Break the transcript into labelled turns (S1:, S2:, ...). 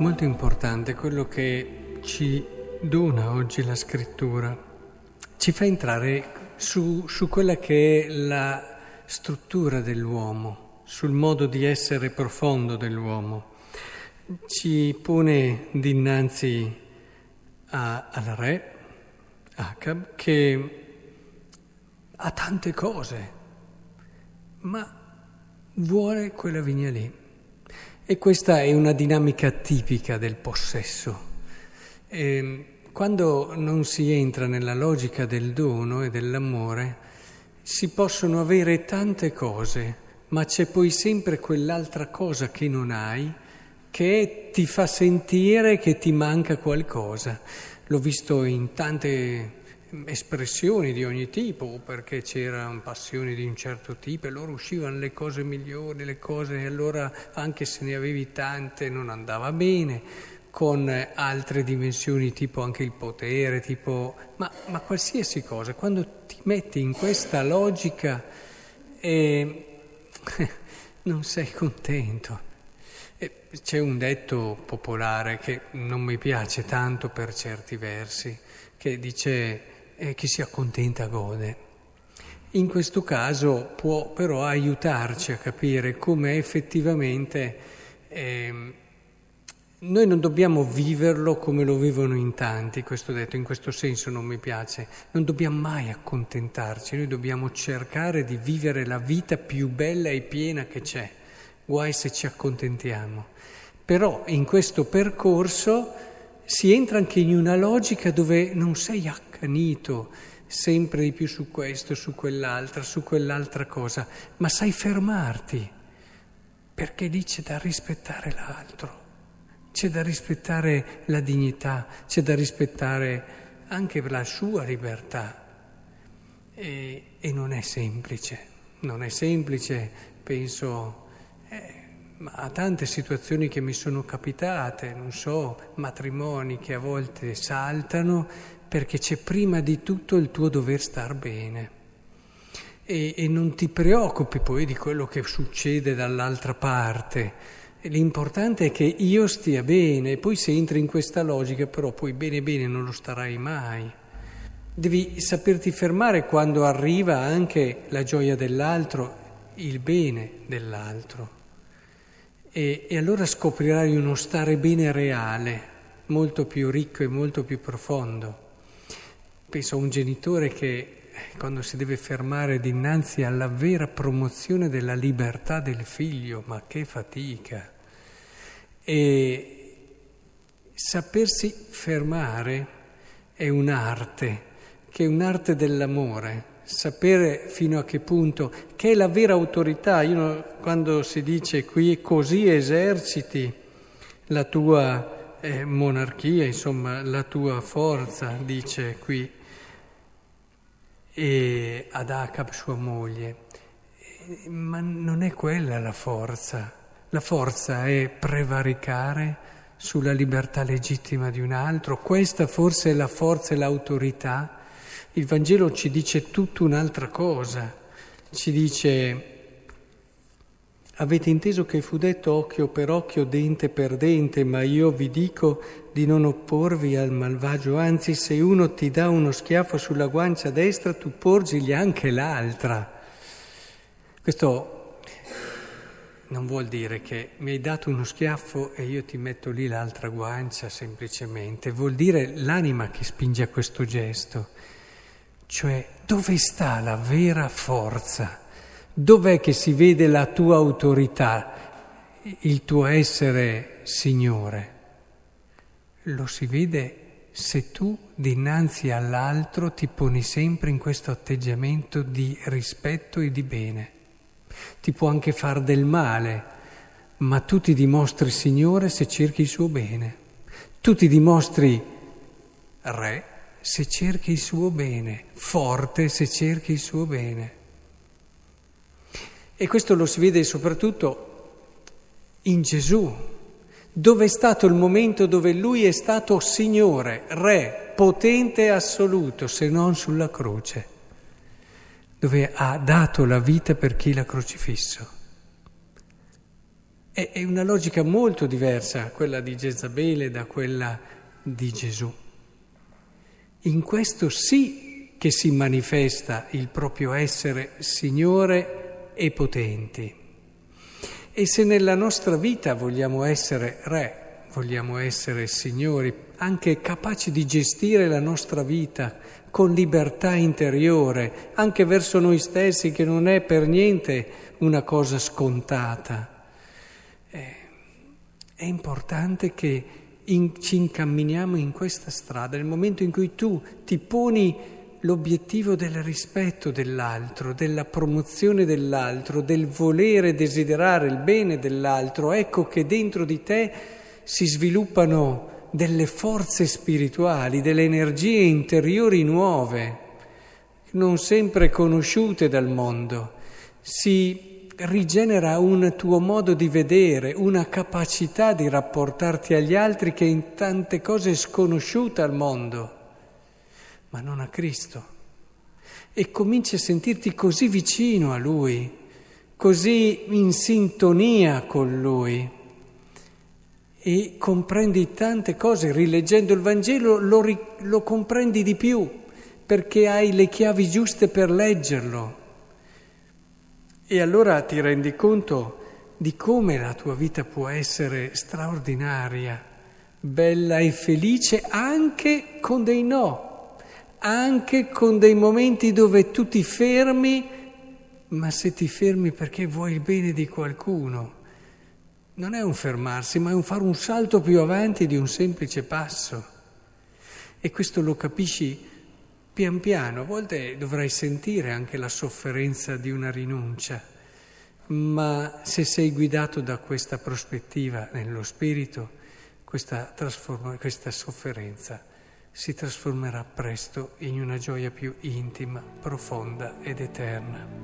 S1: molto importante quello che ci dona oggi la scrittura. Ci fa entrare su, su quella che è la struttura dell'uomo, sul modo di essere profondo dell'uomo. Ci pone dinanzi a, al re, Acab, che ha tante cose, ma vuole quella vigna lì. E questa è una dinamica tipica del possesso. E ehm, quando non si entra nella logica del dono e dell'amore, si possono avere tante cose, ma c'è poi sempre quell'altra cosa che non hai che ti fa sentire che ti manca qualcosa. L'ho visto in tante espressioni di ogni tipo, perché c'erano passioni di un certo tipo e loro uscivano le cose migliori, le cose, e allora anche se ne avevi tante non andava bene, con altre dimensioni tipo anche il potere, tipo, ma, ma qualsiasi cosa, quando ti metti in questa logica eh, non sei contento. C'è un detto popolare che non mi piace tanto per certi versi, che dice eh, chi si accontenta gode. In questo caso può però aiutarci a capire come effettivamente eh, noi non dobbiamo viverlo come lo vivono in tanti, questo detto, in questo senso non mi piace, non dobbiamo mai accontentarci, noi dobbiamo cercare di vivere la vita più bella e piena che c'è, guai se ci accontentiamo. Però in questo percorso si entra anche in una logica dove non sei accanito sempre di più su questo, su quell'altra, su quell'altra cosa, ma sai fermarti, perché lì c'è da rispettare l'altro, c'è da rispettare la dignità, c'è da rispettare anche la sua libertà. E, e non è semplice, non è semplice, penso... Eh, ma a tante situazioni che mi sono capitate, non so, matrimoni che a volte saltano perché c'è prima di tutto il tuo dover star bene. E, e non ti preoccupi poi di quello che succede dall'altra parte. L'importante è che io stia bene, poi se entri in questa logica però poi bene bene non lo starai mai. Devi saperti fermare quando arriva anche la gioia dell'altro, il bene dell'altro. E, e allora scoprirai uno stare bene reale, molto più ricco e molto più profondo. Penso a un genitore che quando si deve fermare dinanzi alla vera promozione della libertà del figlio, ma che fatica. E sapersi fermare è un'arte, che è un'arte dell'amore sapere fino a che punto, che è la vera autorità. Io, quando si dice qui così eserciti la tua eh, monarchia, insomma la tua forza, dice qui, e ad Acab sua moglie. Ma non è quella la forza. La forza è prevaricare sulla libertà legittima di un altro. Questa forse è la forza e l'autorità il Vangelo ci dice tutta un'altra cosa, ci dice, avete inteso che fu detto occhio per occhio, dente per dente, ma io vi dico di non opporvi al malvagio, anzi se uno ti dà uno schiaffo sulla guancia destra, tu porgigli anche l'altra. Questo non vuol dire che mi hai dato uno schiaffo e io ti metto lì l'altra guancia semplicemente, vuol dire l'anima che spinge a questo gesto. Cioè, dove sta la vera forza? Dov'è che si vede la tua autorità, il tuo essere Signore? Lo si vede se tu dinanzi all'altro ti poni sempre in questo atteggiamento di rispetto e di bene. Ti può anche far del male, ma tu ti dimostri Signore se cerchi il suo bene. Tu ti dimostri Re se cerchi il suo bene, forte se cerchi il suo bene. E questo lo si vede soprattutto in Gesù, dove è stato il momento dove lui è stato Signore, Re, potente e assoluto, se non sulla croce, dove ha dato la vita per chi l'ha crocifisso. È, una logica molto diversa quella di Jezabele da quella di Gesù. In questo sì che si manifesta il proprio essere Signore e potenti. E se nella nostra vita vogliamo essere re, vogliamo essere signori, anche capaci di gestire la nostra vita con libertà interiore, anche verso noi stessi, che non è per niente una cosa scontata, eh, è importante che in, ci incamminiamo in questa strada, nel momento in cui tu ti poni l'obiettivo del rispetto dell'altro, della promozione dell'altro, del volere desiderare il bene dell'altro, ecco che dentro di te si sviluppano delle forze spirituali, delle energie interiori nuove, non sempre conosciute dal mondo. Si rigenera un tuo modo di vedere, una capacità di rapportarti agli altri che in tante cose è sconosciuta al mondo ma non a Cristo. E cominci a sentirti così vicino a Lui, così in sintonia con Lui. E comprendi tante cose, rileggendo il Vangelo lo, lo comprendi di più, perché hai le chiavi giuste per leggerlo. E allora ti rendi conto di come la tua vita può essere straordinaria, bella e felice anche con dei no anche con dei momenti dove tu ti fermi, ma se ti fermi perché vuoi il bene di qualcuno, non è un fermarsi, ma è un fare un salto più avanti di un semplice passo. E questo lo capisci pian piano, a volte dovrai sentire anche la sofferenza di una rinuncia, ma se sei guidato da questa prospettiva nello spirito, questa, questa sofferenza si trasformerà presto in una gioia più intima, profonda ed eterna.